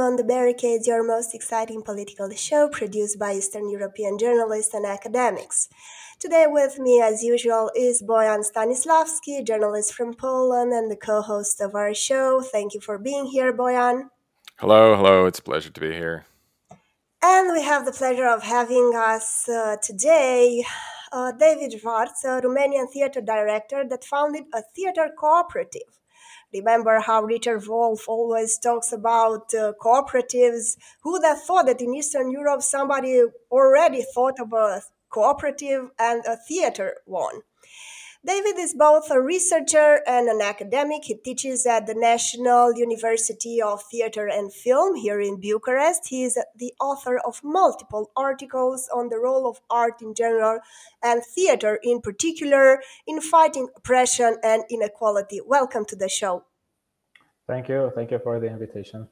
on The Barricades, your most exciting political show produced by Eastern European journalists and academics. Today, with me, as usual, is Bojan Stanislawski, journalist from Poland and the co host of our show. Thank you for being here, Bojan. Hello, hello, it's a pleasure to be here. And we have the pleasure of having us uh, today uh, David Schwartz, a Romanian theater director that founded a theater cooperative. Remember how Richard Wolff always talks about uh, cooperatives? Who would have thought that in Eastern Europe somebody already thought of a cooperative and a theater one? David is both a researcher and an academic. He teaches at the National University of Theatre and Film here in Bucharest. He is the author of multiple articles on the role of art in general and theatre in particular in fighting oppression and inequality. Welcome to the show. Thank you. Thank you for the invitation.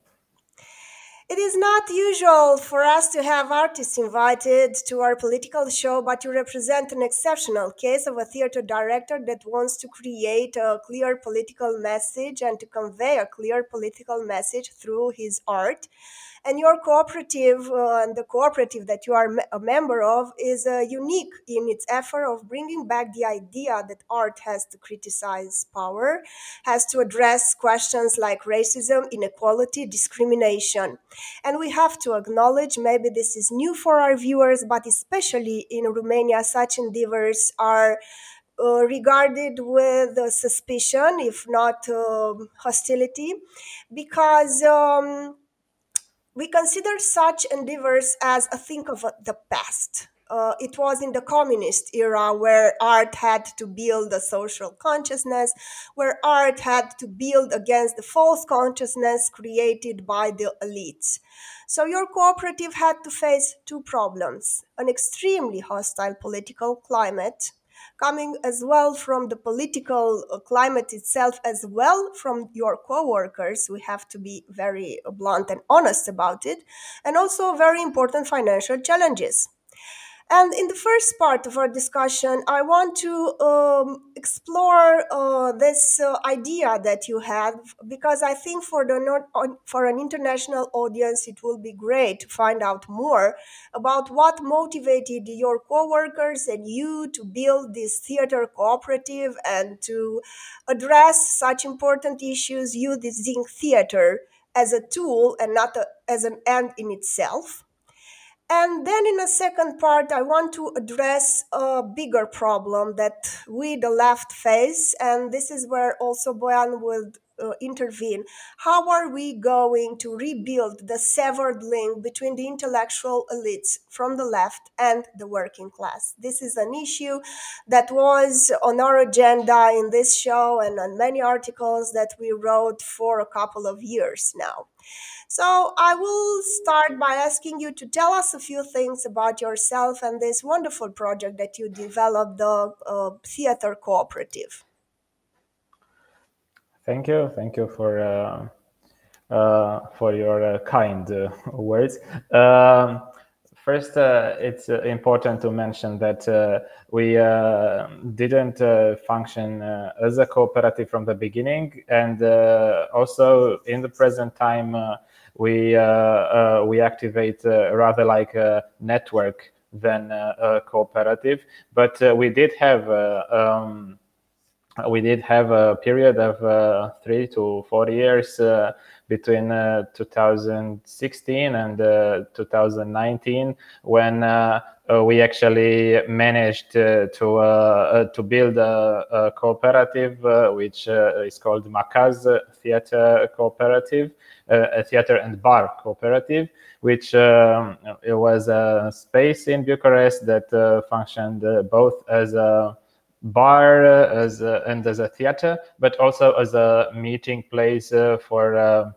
It is not usual for us to have artists invited to our political show, but you represent an exceptional case of a theater director that wants to create a clear political message and to convey a clear political message through his art and your cooperative uh, and the cooperative that you are a member of is uh, unique in its effort of bringing back the idea that art has to criticize power has to address questions like racism inequality discrimination. And we have to acknowledge maybe this is new for our viewers but especially in romania such endeavors are uh, regarded with uh, suspicion, if not uh, hostility, because um, we consider such endeavors as a thing of the past. Uh, it was in the communist era where art had to build a social consciousness, where art had to build against the false consciousness created by the elites. So your cooperative had to face two problems an extremely hostile political climate coming as well from the political uh, climate itself, as well from your co-workers. We have to be very blunt and honest about it, and also very important financial challenges. And in the first part of our discussion, I want to um, explore uh, this uh, idea that you have because I think for the for an international audience, it will be great to find out more about what motivated your coworkers and you to build this theater cooperative and to address such important issues using theater as a tool and not a, as an end in itself. And then in a second part, I want to address a bigger problem that we, the left, face. And this is where also Bojan will uh, intervene. How are we going to rebuild the severed link between the intellectual elites from the left and the working class? This is an issue that was on our agenda in this show and on many articles that we wrote for a couple of years now. So I will start by asking you to tell us a few things about yourself and this wonderful project that you developed, the uh, Theater Cooperative. Thank you. Thank you for uh, uh, for your uh, kind uh, words. Um, first, uh, it's important to mention that we didn't function as a cooperative from the beginning, and also in the present time we uh, uh, we activate uh, rather like a network than a cooperative. But we did have. Um, we did have a period of uh, three to four years uh, between uh, 2016 and 2019 when we actually managed to to build a, a cooperative which is called Macaz Theater Cooperative a theater and bar cooperative, which um, it was a space in Bucharest that uh, functioned uh, both as a bar as a, and as a theater, but also as a meeting place uh, for uh,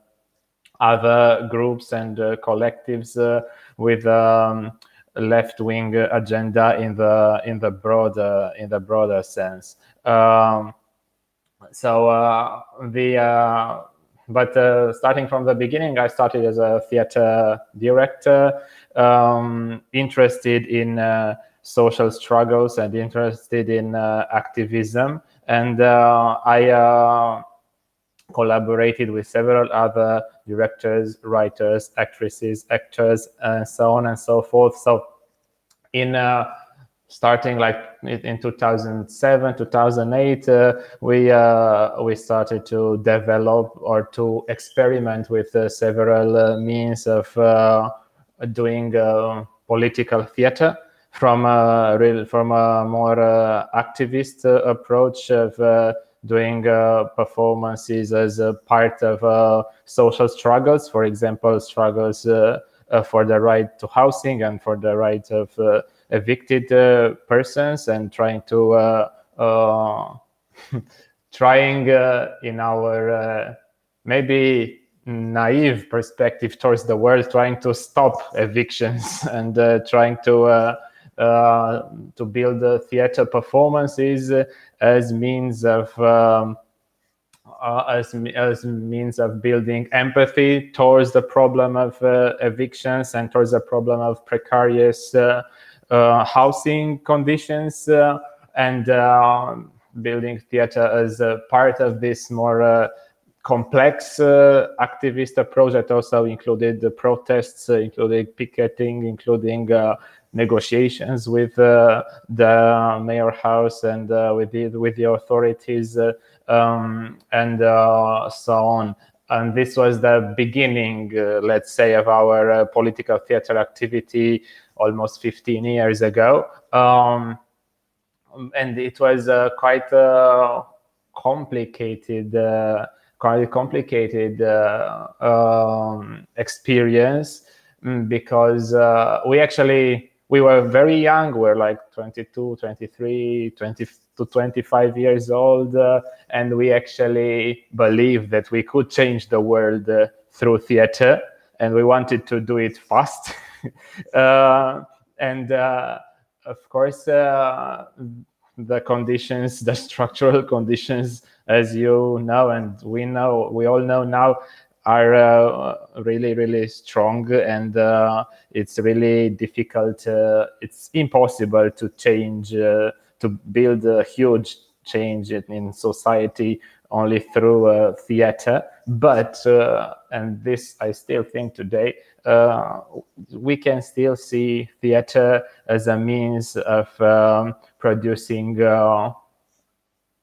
other groups and uh, collectives uh, with um, left-wing agenda in the in the broader in the broader sense. Um, so the but uh, starting from the beginning, I started as a theater director, um, interested in uh, social struggles and interested in uh, activism. And I, collaborated with several other directors, writers, actresses, actors, and so on and so forth. So, in uh, starting like in 2007 2008 uh, we uh, we started to develop or to experiment with uh, several uh, means of uh, doing uh, political theater from a real from a more activist approach of doing performances as a part of social struggles for example struggles for the right to housing and for the right of evicted uh, persons and trying to uh, uh, trying in our maybe naive perspective towards the world, trying to stop evictions and trying to uh, to build uh, theater performances uh, as means of um, as, as means of building empathy towards the problem of evictions and towards the problem of precarious uh, housing conditions uh, and uh, building theater as a part of this more complex uh, activist approach that also included the protests, uh, including picketing, including uh, negotiations with the mayor house and with the with the authorities um, and so on. And this was the beginning, let's say, of our political theater activity almost 15 years ago. Um, and it was uh, quite a complicated, uh, quite complicated uh, um, experience mm, because uh, we actually we were very young. We we're like 22, 23, 20 to 25 years old, uh, and we actually believed that we could change the world uh, through theater, and we wanted to do it fast. Uh, and uh, of course, uh, the conditions, the structural conditions, as you know, and we know, we all know now, are uh, really, really strong, and uh, it's really difficult. Uh, it's impossible to change, to build a huge change in society only through theater. But and this, I still think today, uh, we can still see theater as a means of um, producing uh,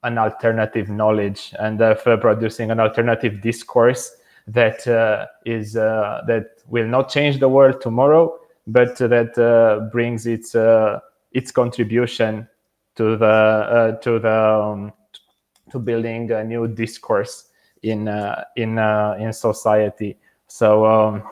an alternative knowledge and of uh, producing an alternative discourse that uh, is uh, that will not change the world tomorrow, but that brings its its contribution to the to the um, to building a new discourse in in in society. So. Um,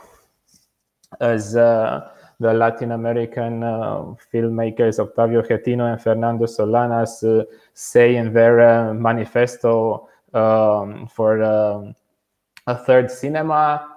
as uh, the Latin American uh, filmmakers Octavio Getino and Fernando Solanas uh, say in their manifesto um, for um, a third cinema.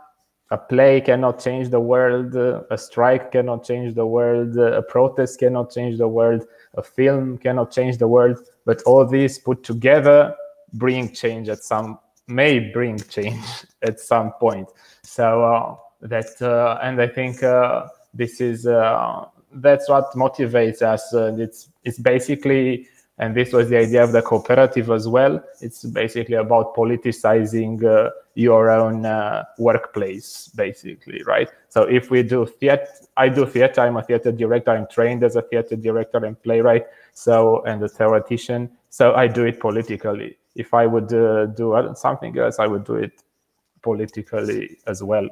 A play cannot change the world. a strike cannot change the world. a protest cannot change the world. A film cannot change the world. But all these put together bring change at some may bring change at some point. So uh, that uh, and i think uh, this is uh, that's what motivates us. It's it's basically and this was the idea of the cooperative as well it's basically about politicizing uh, your own uh, workplace basically right? So if we do theater i do theater i'm a theater director i'm trained as a theater director and playwright so and a theoretician so i do it politically. If i would uh, do something else i would do it politically as well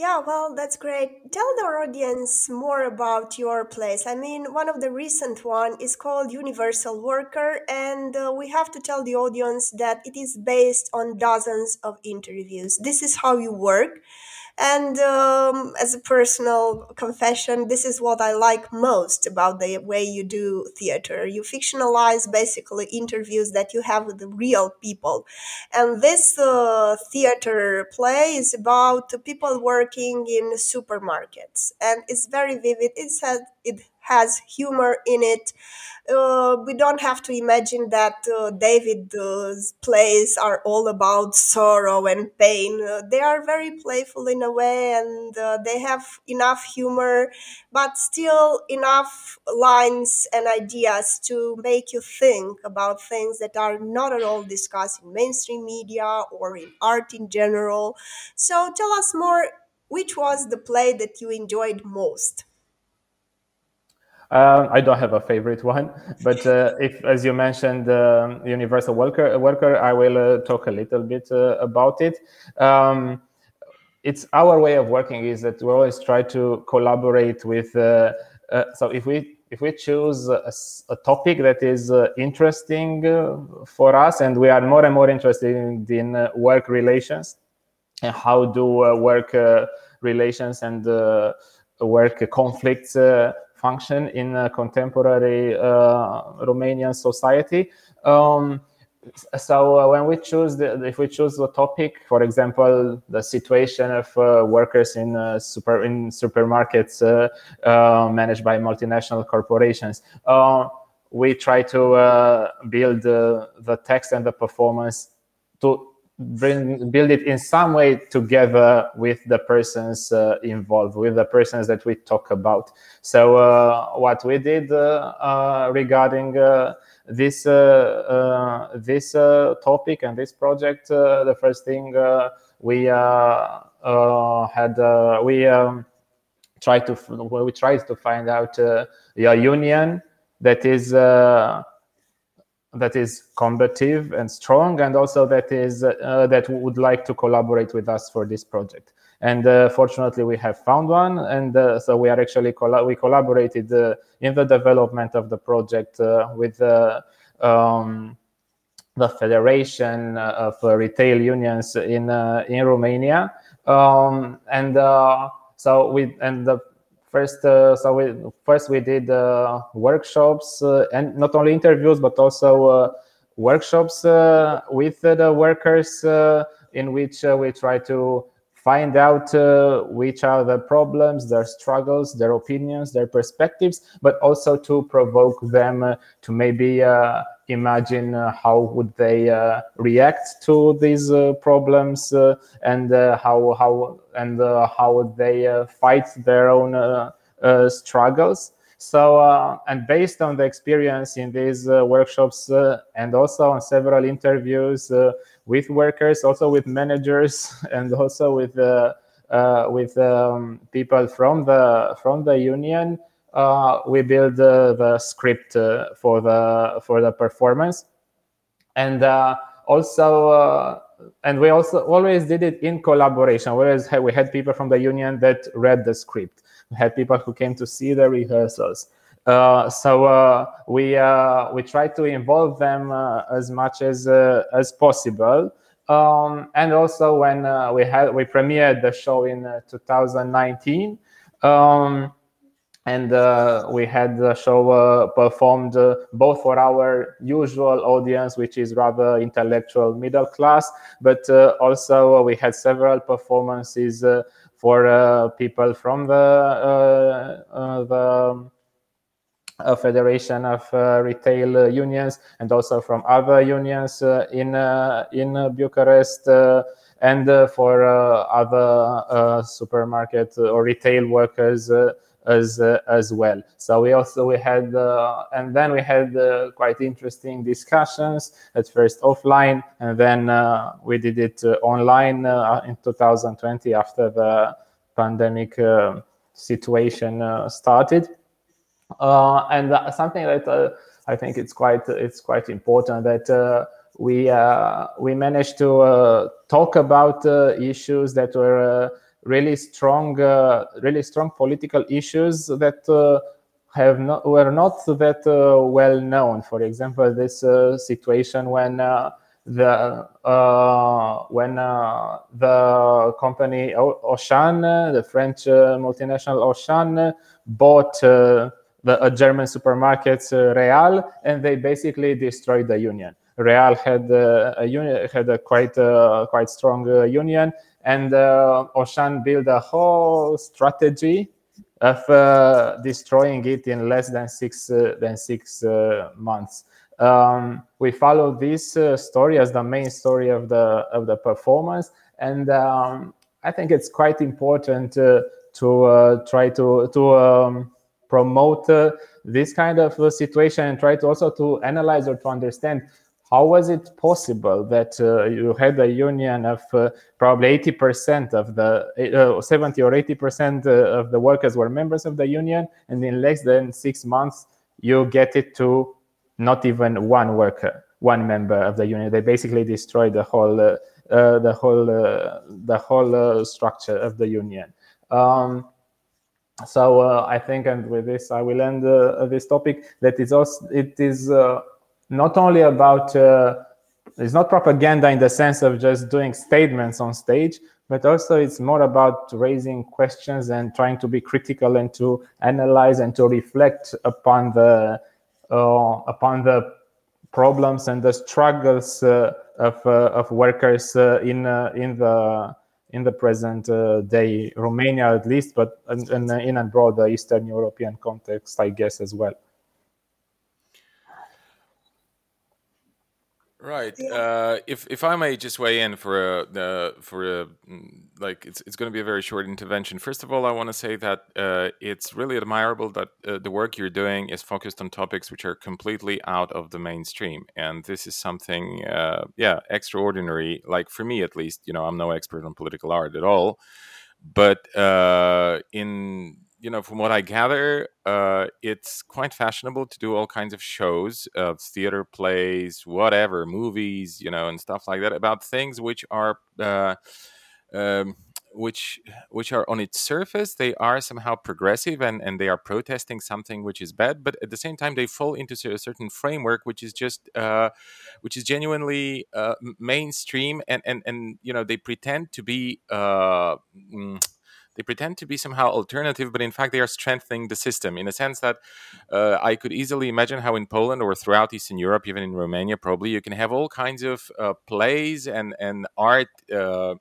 yeah, well, that's great. Tell the audience more about your place. I mean, one of the recent one is called Universal Worker, and uh, we have to tell the audience that it is based on dozens of interviews. This is how you work. And um, as a personal confession, this is what I like most about the way you do theater. You fictionalize basically interviews that you have with the real people. And this uh, theater play is about people working in supermarkets. And it's very vivid. It has, it has humor in it uh, we don't have to imagine that uh, David's plays are all about sorrow and pain. Uh, they are very playful in a way, and uh, they have enough humor, but still enough lines and ideas to make you think about things that are not at all discussed in mainstream media or in art in general. So, tell us more. Which was the play that you enjoyed most? Um, I don't have a favorite one, but uh, if, as you mentioned, uh, Universal Worker, Worker, I will uh, talk a little bit uh, about it. Um, it's our way of working is that we always try to collaborate with. Uh, uh, so if we if we choose a, a topic that is interesting for us, and we are more and more interested in, in work relations and how do work relations and work conflicts function in contemporary uh, Romanian society. Um, so uh, when we choose the, if we choose the topic for example the situation of uh, workers in uh, super in supermarkets uh, uh, managed by multinational corporations we try to build the text and the performance to bring build it in some way together with the persons uh, involved with the persons that we talk about. So uh, what we did uh, uh regarding uh, this uh, this topic and this project the first thing we had we um, tried to we tried to find out a union that is that is combative and strong, and also that is uh, that would like to collaborate with us for this project. And uh, fortunately, we have found one, and uh, so we are actually we collaborated uh, in the development of the project uh, with um, the Federation of Retail Unions in in Romania, um, and so we and the first uh, so we first we did uh, workshops uh, and not only interviews but also uh, workshops uh, with the workers uh, in which we try to find out which are the problems their struggles their opinions their perspectives but also to provoke them to maybe imagine uh, how would they uh, react to these uh, problems and how how and how would they fight their own struggles. So, uh, and based on the experience in these uh, workshops uh, and also on several interviews with workers, also with managers, and also with with um, people from the from the union, we build uh, the script uh, for the for the performance, and uh, also uh, and we also always did it in collaboration. Whereas we had people from the union that read the script, we had people who came to see the rehearsals. Uh, so we we tried to involve them as much as as possible. Um, and also when we had we premiered the show in 2019. Um, and uh, we had the show uh, performed uh, both for our usual audience which is rather intellectual middle class but uh, also we had several performances uh, for uh, people from the the Federation of Retail Unions and also from other unions in in Bucharest and for other supermarket or retail workers as uh, as well. So we also we had uh, and then we had uh, quite interesting discussions at first offline and then uh, we did it uh, online uh, in 2020 after the pandemic situation started. and something that I think it's quite it's quite important that we uh, we managed to uh, talk about issues that were really strong, uh, really strong political issues that uh, have not were not that uh, well known. For example, this situation when the uh, when uh, the company Auchan, the French uh, multinational Auchan, bought the a German supermarket Real, and they basically destroyed the union. Real had a union had a quite quite strong union, and uh, Auchan built a whole strategy of uh, destroying it in less than six uh, than six uh, months. Um, we follow this uh, story as the main story of the of the performance, and um, I think it's quite important uh, to uh, try to to um, promote this kind of situation and try to also to analyze or to understand how was it possible that uh, you had a union of uh, probably 80% of the uh, 70 or 80% uh, of the workers were members of the union and in less than six months you get it to not even one worker one member of the union? They basically destroyed the whole uh, uh, the whole the whole structure of the union. Um, so i think and with this i will end this topic. That is also it is not only about uh, it's not propaganda in the sense of just doing statements on stage but also it's more about raising questions and trying to be critical and to analyze and to reflect upon the uh, upon the problems and the struggles uh, of, uh, of workers uh, in uh, in the in the present day. Romania at least but in, in a broader Eastern European context I guess as well Right. Uh, if if I may just weigh in for a uh, for a mm, like it's it's going to be a very short intervention. First of all, I want to say that uh, it's really admirable that uh, the work you're doing is focused on topics which are completely out of the mainstream, and this is something uh, yeah extraordinary. Like for me at least, you know, I'm no expert on political art at all, but uh, in you know, from what I gather, uh, it's quite fashionable to do all kinds of shows, of theater plays, whatever, movies, you know, and stuff like that about things which are, uh, um, which which are on its surface they are somehow progressive and and they are protesting something which is bad, but at the same time they fall into a certain framework which is just uh, which is genuinely uh, mainstream and and and you know they pretend to be. Uh, mm, they pretend to be somehow alternative, but in fact they are strengthening the system in a sense that uh, I could easily imagine how in Poland or throughout Eastern Europe, even in Romania, probably you can have all kinds of uh, plays and and art. Uh,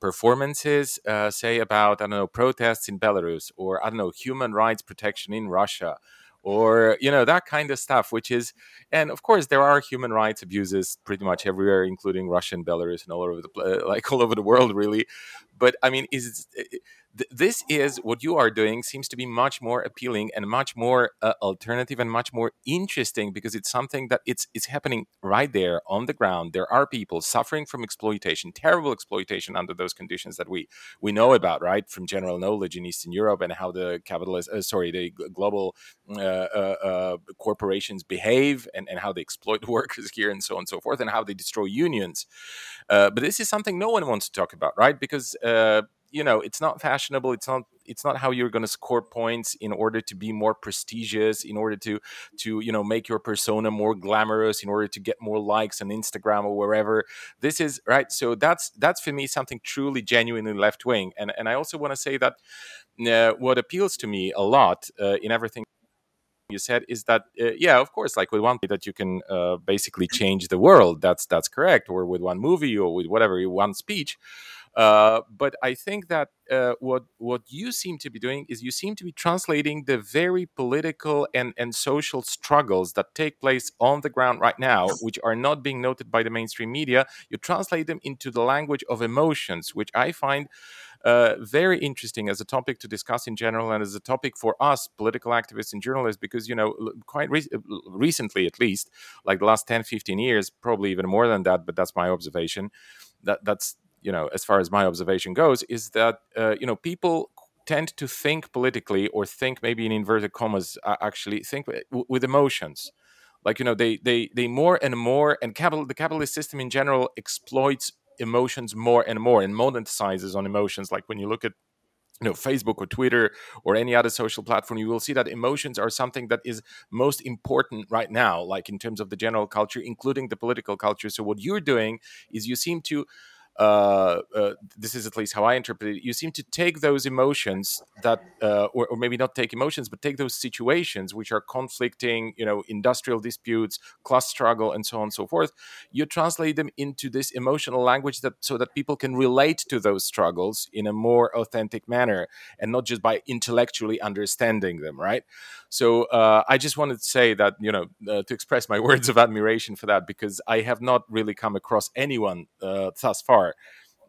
performances uh, say about i don't know protests in belarus or i don't know human rights protection in russia or you know that kind of stuff which is and of course there are human rights abuses pretty much everywhere including russia and belarus and all over the like all over the world really but i mean is this is what you are doing seems to be much more appealing and much more uh, alternative and much more interesting because it's something that it's it's happening right there on the ground. There are people suffering from exploitation terrible exploitation under those conditions that we we know about right from general knowledge in eastern europe and how the capitalist uh, sorry the global uh, uh, uh, corporations behave and, and how they exploit workers here and so on and so forth and how they destroy unions. Uh, but this is something no one wants to talk about right because you know it's not fashionable it's not it's not how you're going to score points in order to be more prestigious in order to to you know make your persona more glamorous in order to get more likes on instagram or wherever. This is right so that's that's for me something truly genuinely left wing. And and i also want to say that uh, what appeals to me a lot uh, in everything you said is that uh, yeah of course like with one that you can uh, basically change the world. That's that's correct. Or with one movie or with whatever one speech uh, but I think that uh, what what you seem to be doing is you seem to be translating the very political and and social struggles that take place on the ground right now, which are not being noted by the mainstream media. You translate them into the language of emotions, which I find. Uh, very interesting as a topic to discuss in general and as a topic for us political activists and journalists because you know quite re- recently at least like the last 10 15 years probably even more than that but that's my observation that that's you know, as far as my observation goes, is that uh, you know people tend to think politically or think maybe in inverted commas uh, actually think w- with emotions. Like you know they they they more and more and capital the capitalist system in general exploits emotions more and more and monetizes on emotions. Like when you look at you know facebook or twitter or any other social platform you will see that emotions are something that is most important right now like in terms of the general culture including the political culture. So what you're doing is you seem to uh, uh, this is at least how I interpret it. You seem to take those emotions that, uh, or, or, maybe not take emotions, but take those situations which are conflicting, you know, industrial disputes, class struggle, and so on and so forth. You translate them into this emotional language that so that people can relate to those struggles in a more authentic manner, and not just by intellectually understanding them, right? So uh, I just wanted to say that, you know, uh, to express my words of admiration for that because I have not really come across anyone thus far are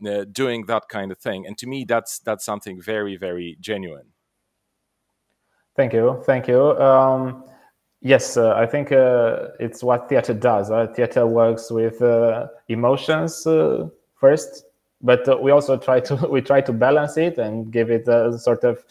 uh, doing that kind of thing. And to me that's that's something very very genuine. Thank you. Thank you. Um, yes uh, i think uh, it's what theater does uh, theater works with uh, emotions uh, first but we also try to we try to balance it and give it a sort of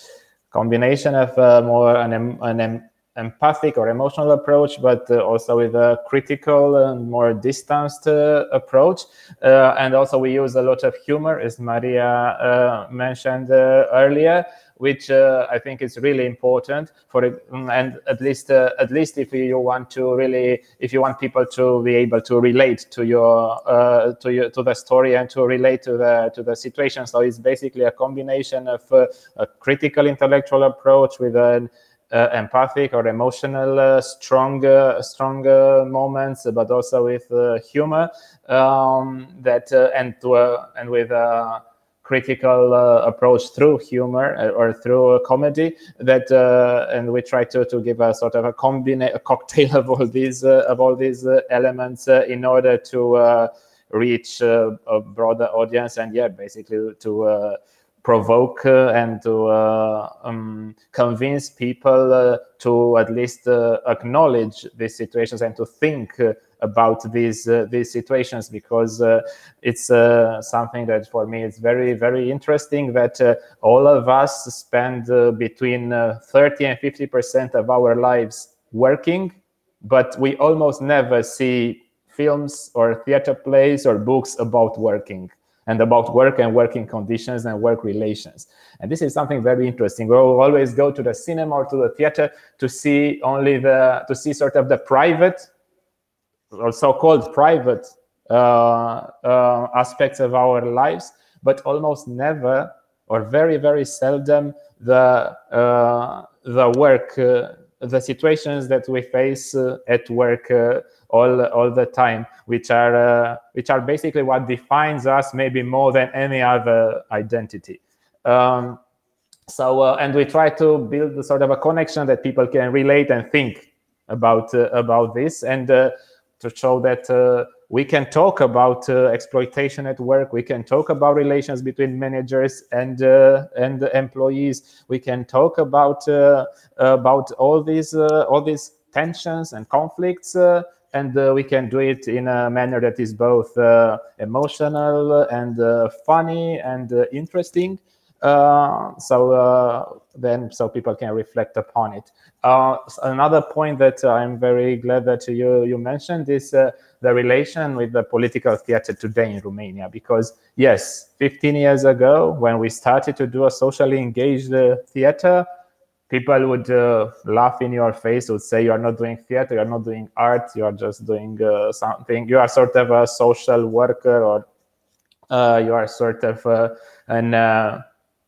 combination of more an, an empathic or emotional approach, but uh, also with a critical and more distanced uh, approach. Uh, and also, we use a lot of humor, as Maria uh, mentioned uh, earlier, which uh, I think is really important for it. And at least, at least if you want to really, if you want people to be able to relate to your to your to the story and to relate to the to the situation. So it's basically a combination of a critical intellectual approach with an Uh, empathic or emotional uh, strong uh, strong uh, moments, but also with uh, humor um, that and and with critical uh, approach through humor or through comedy that uh, and we try to, to give a sort of a combine a cocktail of all these uh, of all these elements in order to reach a broader audience and yeah basically to provoke uh, and to uh, um, convince people uh, to at least acknowledge these situations and to think about these uh, these situations because uh, it's uh, something that for me is very very interesting that all of us spend between 30 and 50 percent of our lives working but we almost never see films or theater plays or books about working and about work and working conditions and work relations. And this is something very interesting. We'll always go to the cinema or to the theater to see only the to see sort of the private or so-called private uh, uh, aspects of our lives, but almost never or very very seldom the uh, the work uh, the situations that we face uh, at work uh, all all the time which are uh, which are basically what defines us maybe more than any other identity. Um, so uh, and we try to build sort of a connection that people can relate and think about uh, about this and uh, to show that we can talk about uh, exploitation at work we can talk about relations between managers and uh, and employees we can talk about uh, about all these all these tensions and conflicts and uh, we can do it in a manner that is both uh, emotional and uh, funny and interesting. Uh, so uh, then so people can reflect upon it. Uh, another point that i'm very glad that you you mentioned is the relation with the political theater today in romania because yes 15 years ago when we started to do a socially engaged theater people would uh, laugh in your face would say you are not doing theater you're not doing art you are just doing uh, something. You are sort of a social worker or uh, you are sort of uh, an uh,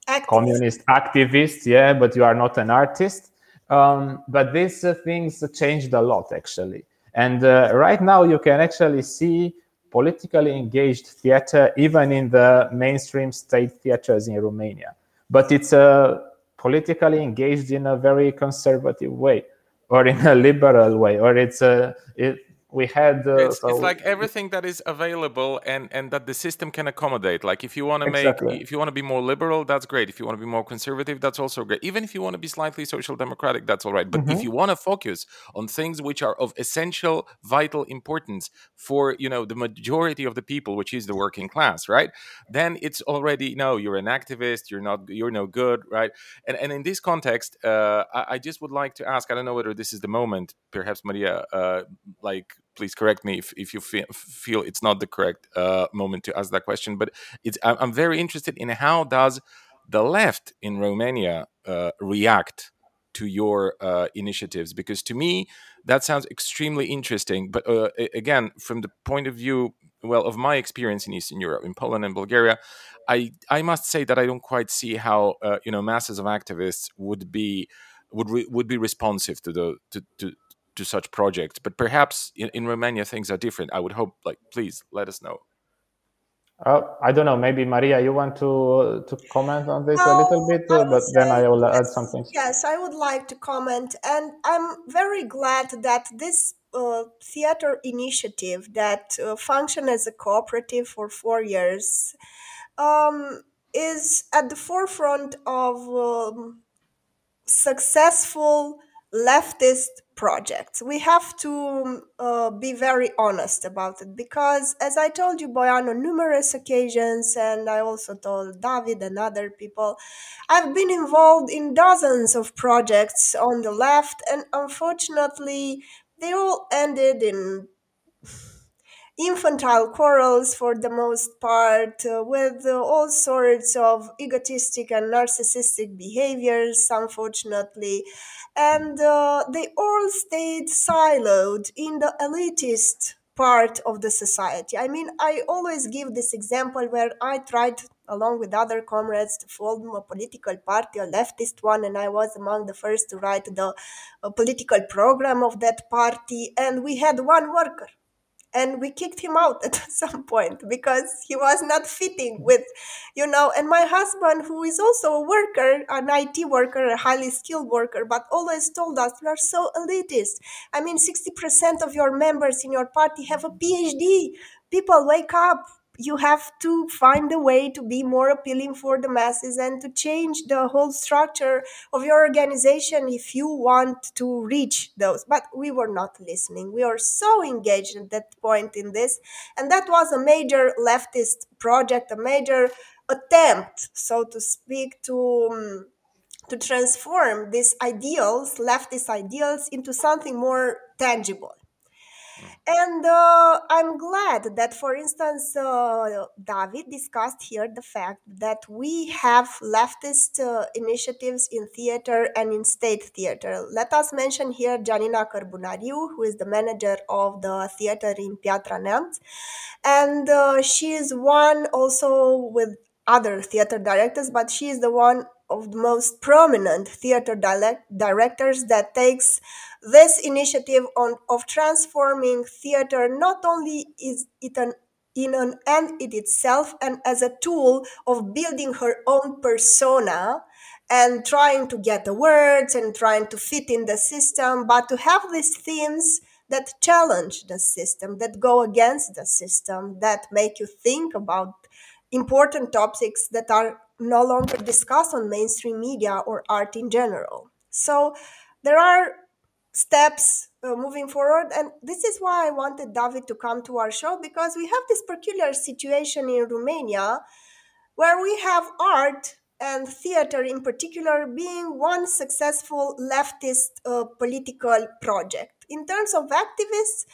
activist. communist activist yeah but you are not an artist. Um, but these uh, things changed a lot actually. And right now you can actually see politically engaged theater even in the mainstream state theaters in romania. But it's a politically engaged in a very conservative way or in a liberal way or it's a it, we had uh, it's, so it's, like everything that is available and and that the system can accommodate. Like if you want to exactly. make if you want to be more liberal that's great. If you want to be more conservative that's also great. Even if you want to be slightly social democratic that's all right. But mm-hmm. if you want to focus on things which are of essential vital importance for you know the majority of the people which is the working class right? Then it's already no you're an activist you're not you're no good right? And and in this context uh, I, I just would like to ask i don't know whether this is the moment perhaps maria uh, like please correct me if, if you feel, feel it's not the correct uh, moment to ask that question but it's i'm very interested in how does the left in romania uh, react to your uh, initiatives? Because to me, that sounds extremely interesting. But uh, again, from the point of view, well, of my experience in Eastern Europe, in Poland and Bulgaria, I I must say that I don't quite see how uh, you know masses of activists would be would re- would be responsive to the to, to to such projects. But perhaps in, in Romania things are different. I would hope. Like, please let us know. Uh, I don't know. Maybe Maria, you want to to comment on this a little bit, but then I will yes, add something. Yes, I would like to comment, and I'm very glad that this uh, theater initiative that uh, functioned as a cooperative for four years um, is at the forefront of um, successful leftist projects. We have to uh, be very honest about it because, as I told you, Bojan, on numerous occasions, and I also told David and other people, I've been involved in dozens of projects on the left, and unfortunately, they all ended in infantile quarrels for the most part, uh, with uh, all sorts of egotistic and narcissistic behaviors, unfortunately. And uh, they all stayed siloed in the elitist part of the society. I mean, I always give this example where I tried, along with other comrades, to form a political party, a leftist one, and I was among the first to write the uh, political program of that party. And we had one worker and we kicked him out at some point because he was not fitting with you know and my husband who is also a worker an it worker a highly skilled worker but always told us you are so elitist. I mean 60% of your members in your party have a phd people wake up you have to find a way to be more appealing for the masses and to change the whole structure of your organization if you want to reach those. But we were not listening. We were so engaged at that point in this. And that was a major leftist project, a major attempt, so to speak, to. Um, to transform these ideals, leftist ideals, into something more tangible. And uh, I'm glad that, for instance, uh, David discussed here the fact that we have leftist uh, initiatives in theater and in state theater. Let us mention here Janina Cărbunariu, who is the manager of the theater in Piatra Neamț. And uh, she is one also with other theater directors, but she is the one of the most prominent theater directors that takes this initiative on, of transforming theater not only is it an in an end in itself and as a tool of building her own persona and trying to get the words and trying to fit in the system, but to have these themes that challenge the system, that go against the system, that make you think about important topics that are no longer discussed on mainstream media or art in general. So there are steps uh, moving forward, and this is why I wanted David to come to our show because we have this peculiar situation in Romania where we have art and theater in particular being one successful leftist uh, political project. In terms of activists,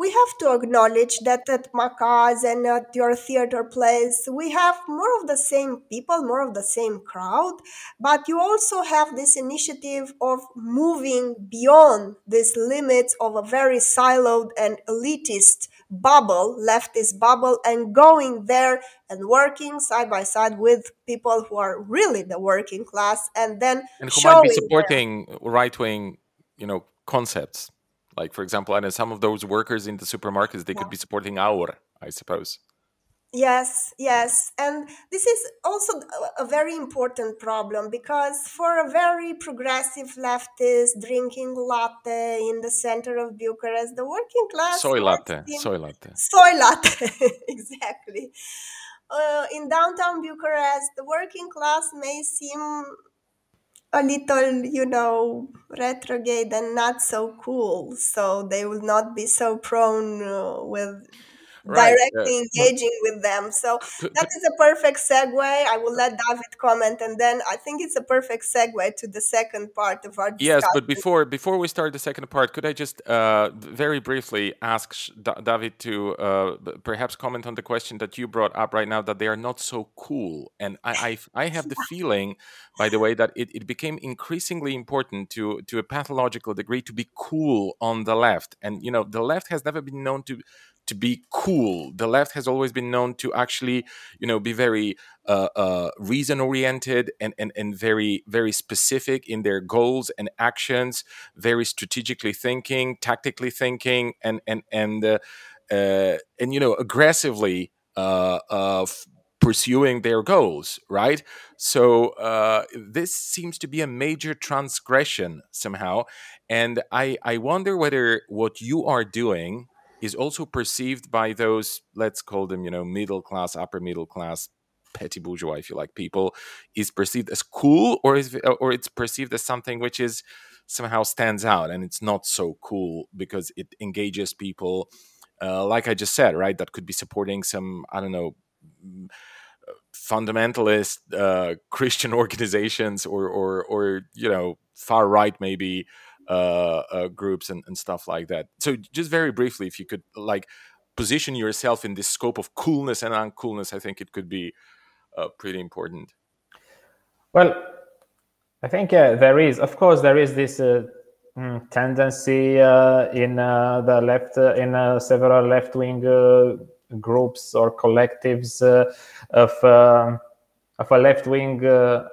we have to acknowledge that at Macaz and at your theater plays, we have more of the same people, more of the same crowd, but you also have this initiative of moving beyond these limits of a very siloed and elitist bubble, leftist bubble, and going there and working side by side with people who are really the working class and then and who might be supporting right wing, you know, concepts like, for example, and some of those workers in the supermarkets, they could be supporting AUR, I suppose. Yes, yes. And this is also a very important problem because for a very progressive leftist drinking latte in the center of Bucharest, the working class. Soy latte. Soy latte. Soy latte, exactly. Uh, in downtown Bucharest, the working class may seem a little, you know, retrograde and not so cool. So they will not be so prone uh, with right. directly uh, engaging with them. So that is a perfect segue. I will let David comment, and then I think it's a perfect segue to the second part of our discussion. Yes, but before before we start the second part, could I just uh, very briefly ask David to uh, perhaps comment on the question that you brought up right now that they are not so cool, and I I, I have the feeling, by the way, that it, it became increasingly important to to a pathological degree to be cool on the left, and you know the left has never been known to to be cool. The left has always been known to actually, you know, be very uh, uh, reason oriented and, and and very very specific in their goals and actions. Very strategically thinking, tactically thinking, and and and uh, uh and you know aggressively uh, uh, pursuing their goals right so uh, this seems to be a major transgression somehow and i i wonder whether what you are doing is also perceived by those let's call them you know middle class upper middle class petty bourgeois if you like people is perceived as cool or is or it's perceived as something which is somehow stands out and it's not so cool because it engages people uh, like i just said right that could be supporting some i don't know fundamentalist uh, christian organizations or or or you know far right maybe groups and, and stuff like that. So just very briefly, if you could like position yourself in this scope of coolness and uncoolness, I think it could be uh, pretty important. Well, I think uh, there is, of course, there is this uh, mm, tendency uh, in uh, the left, uh, in uh, several left-wing groups or collectives of um, of a left-wing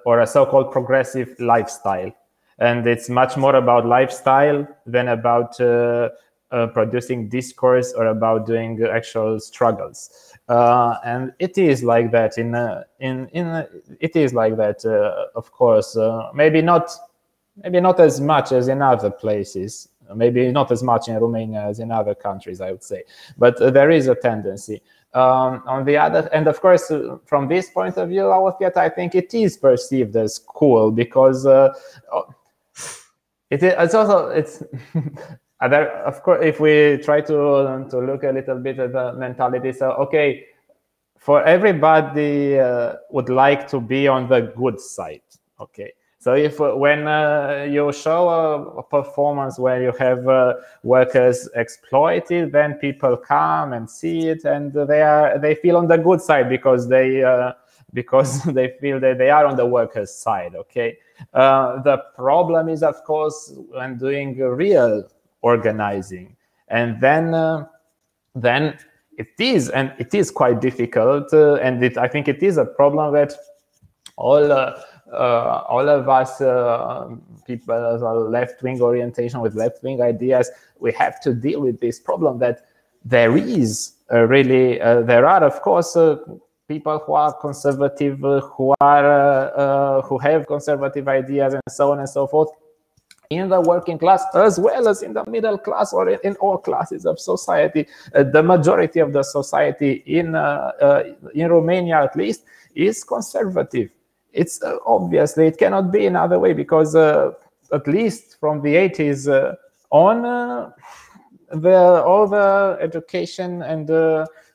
or a so-called progressive lifestyle and it's much more about lifestyle than about uh, uh, producing discourse or about doing actual struggles. Uh, and it is like that in uh, in in uh, it is like that. Uh, of course, maybe not maybe not as much as in other places. Maybe not as much in Romania as in other countries, I would say. But there is a tendency. Um, on the other, and of course, uh, from this point of view, I think it is perceived as cool because uh, it is, it's also it's of course if we try to to look a little bit at the mentality so okay for everybody uh, would like to be on the good side okay? So if when uh, you show a, a, performance where you have uh, workers exploited then people come and see it and they are they feel on the good side because they uh, because they feel that they are on the workers side okay uh, the problem is, of course, when doing real organizing, and then uh, then it is, and it is quite difficult, uh, and it, I think it is a problem that all uh, uh, all of us people of left wing orientation with left wing ideas, we have to deal with this problem that there is really there are, of course people who are conservative, who are uh, uh, who have conservative ideas, and so on and so forth, in the working class as well as in the middle class or in, in all classes of society. Uh, the majority of the society in uh, uh, in Romania, at least, is conservative. It's uh, obviously it cannot be another way because at least from the 80s on, the all the education and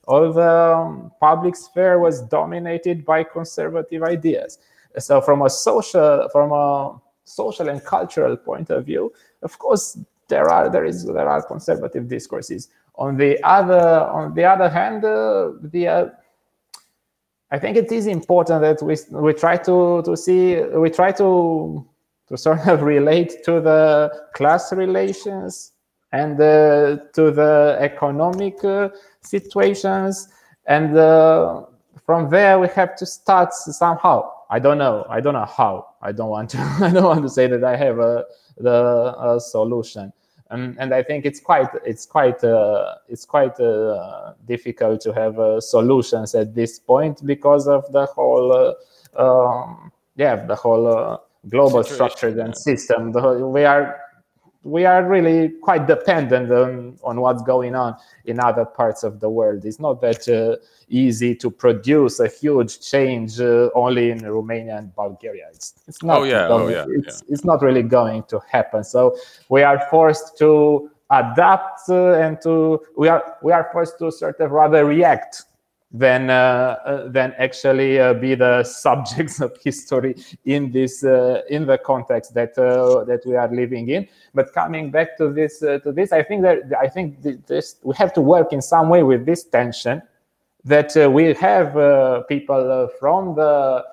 all the um, public sphere was dominated by conservative ideas. So from a social, from a social and cultural point of view, of course, there are there is there are conservative discourses. On the other on the other hand, uh, the uh, I think it is important that we we try to to see we try to to sort of relate to the class relations and uh, to the economic uh, situations and uh, from there we have to start somehow. I don't know. I don't know how. I don't want to i don't want to say that i have a the a solution. Um, and i think it's quite it's quite uh, it's quite uh, difficult to have uh, solutions at this point because of the whole um, yeah the whole global structure and system. The, we are we are really quite dependent on, on what's going on in other parts of the world. It's not that uh, easy to produce a huge change uh, only in Romania and Bulgaria. It's, it's not. Oh yeah, going, oh yeah it's, yeah. it's not really going to happen. So we are forced to adapt uh, and to we are we are forced to sort of rather react than uh, uh, than actually uh, be the subjects of history in this in the context that that we are living in. But coming back to this to this, I think that I think this we have to work in some way with this tension that we have people from the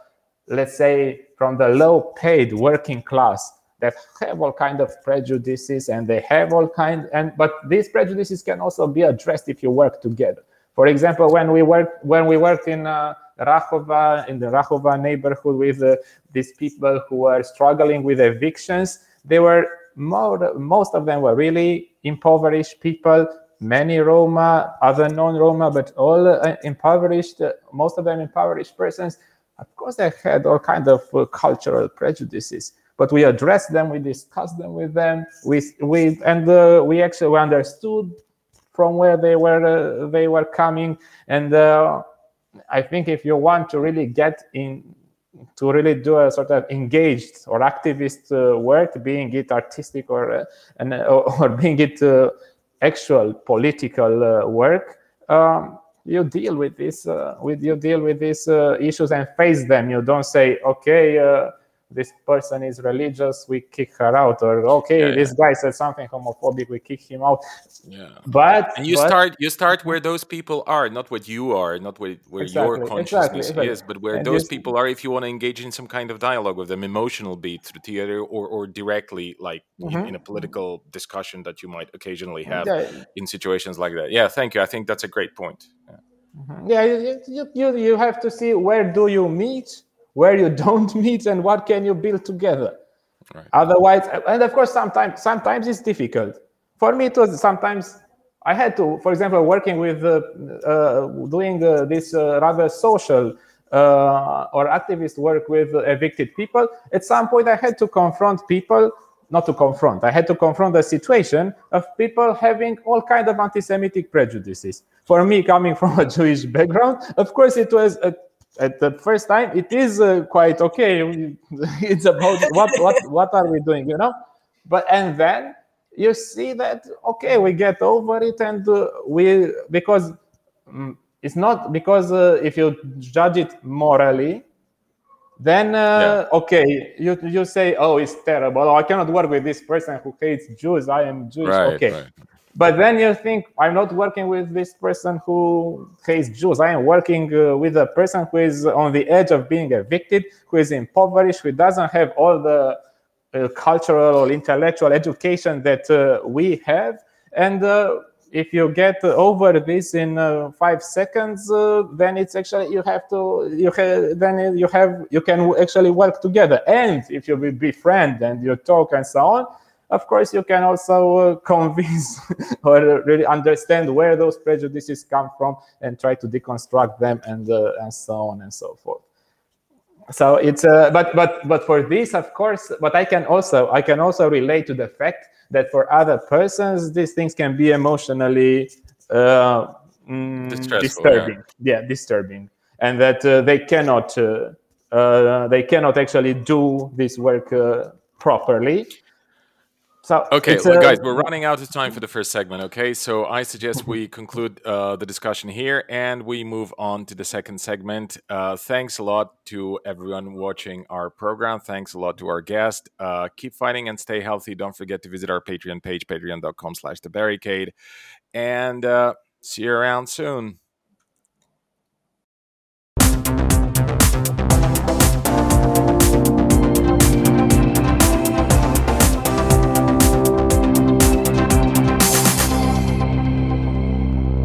let's say from the low paid working class that have all kind of prejudices and they have all kind and but these prejudices can also be addressed if you work together for example when we worked when we worked in uh, Rahova in the Rahova neighborhood with uh, these people who were struggling with evictions they were more most of them were really impoverished people many Roma other non-Roma but all uh, impoverished uh, most of them impoverished persons. Of course they had all kind of uh, cultural prejudices but we addressed them, we discussed them with them, we we and uh, we actually understood from where they were uh, they were coming, and uh, I think if you want to really get in to really do a sort of engaged or activist uh, work, being it artistic or uh, and, or, or, being it uh, actual political work. Um, you deal with this with you deal with these issues and face them you don't say okay this person is religious, we kick her out, or okay, yeah, this yeah. guy said something homophobic, we kick him out. Yeah. But and you but, start you start where those people are, not what you are, not where, where exactly, your consciousness exactly, is, but where and those this, people are. If you want to engage in some kind of dialogue with them, emotional beat through theater, or or directly like mm-hmm. in, a political discussion that you might occasionally have yeah. in situations like that. Yeah, thank you. I think that's a great point. Yeah, mm-hmm. yeah you, you you have to see where do you meet where you don't meet and what can you build together. Right. otherwise and of course sometimes sometimes it's difficult. For me it was sometimes i had to for example working with uh, uh, doing uh, this uh, rather social uh, or activist work with evicted people at some point i had to confront people not to confront i had to confront the situation of people having all kind of anti-semitic prejudices. For me coming from a jewish background of course it was a at the first time it is uh, quite okay. It's about what what what are we doing you know? But and then you see that okay we get over it and uh, we because um, it's not because uh, if you judge it morally then uh, yeah. okay you you say oh it's terrible. Oh, i cannot work with this person who hates jews. I am jewish. Right, okay. right. But then you think, I'm not working with this person who hates Jews. I am working uh, with a person who is on the edge of being evicted, who is impoverished, who doesn't have all the uh, cultural or intellectual education that uh, we have. And uh, if you get over this in uh, five seconds, uh, then it's actually you have to you have then you have you can actually work together. And if you befriend and you talk and so on, of course, you can also uh, convince or really understand where those prejudices come from and try to deconstruct them and uh, and so on and so forth. So it's uh, but but but for this, of course, but I can also I can also relate to the fact that for other persons these things can be emotionally uh, mm, disturbing. Yeah. yeah. disturbing, and that uh, they cannot uh, uh, they cannot actually do this work uh, properly so okay, well, guys, we're running out of time for the first segment. Okay, so I suggest we conclude uh, the discussion here and we move on to the second segment. Uh, thanks a lot to everyone watching our program. Thanks a lot to our guest. Uh, keep fighting and stay healthy. Don't forget to visit our Patreon page, patreon.com/slash the barricade, and uh, see you around soon.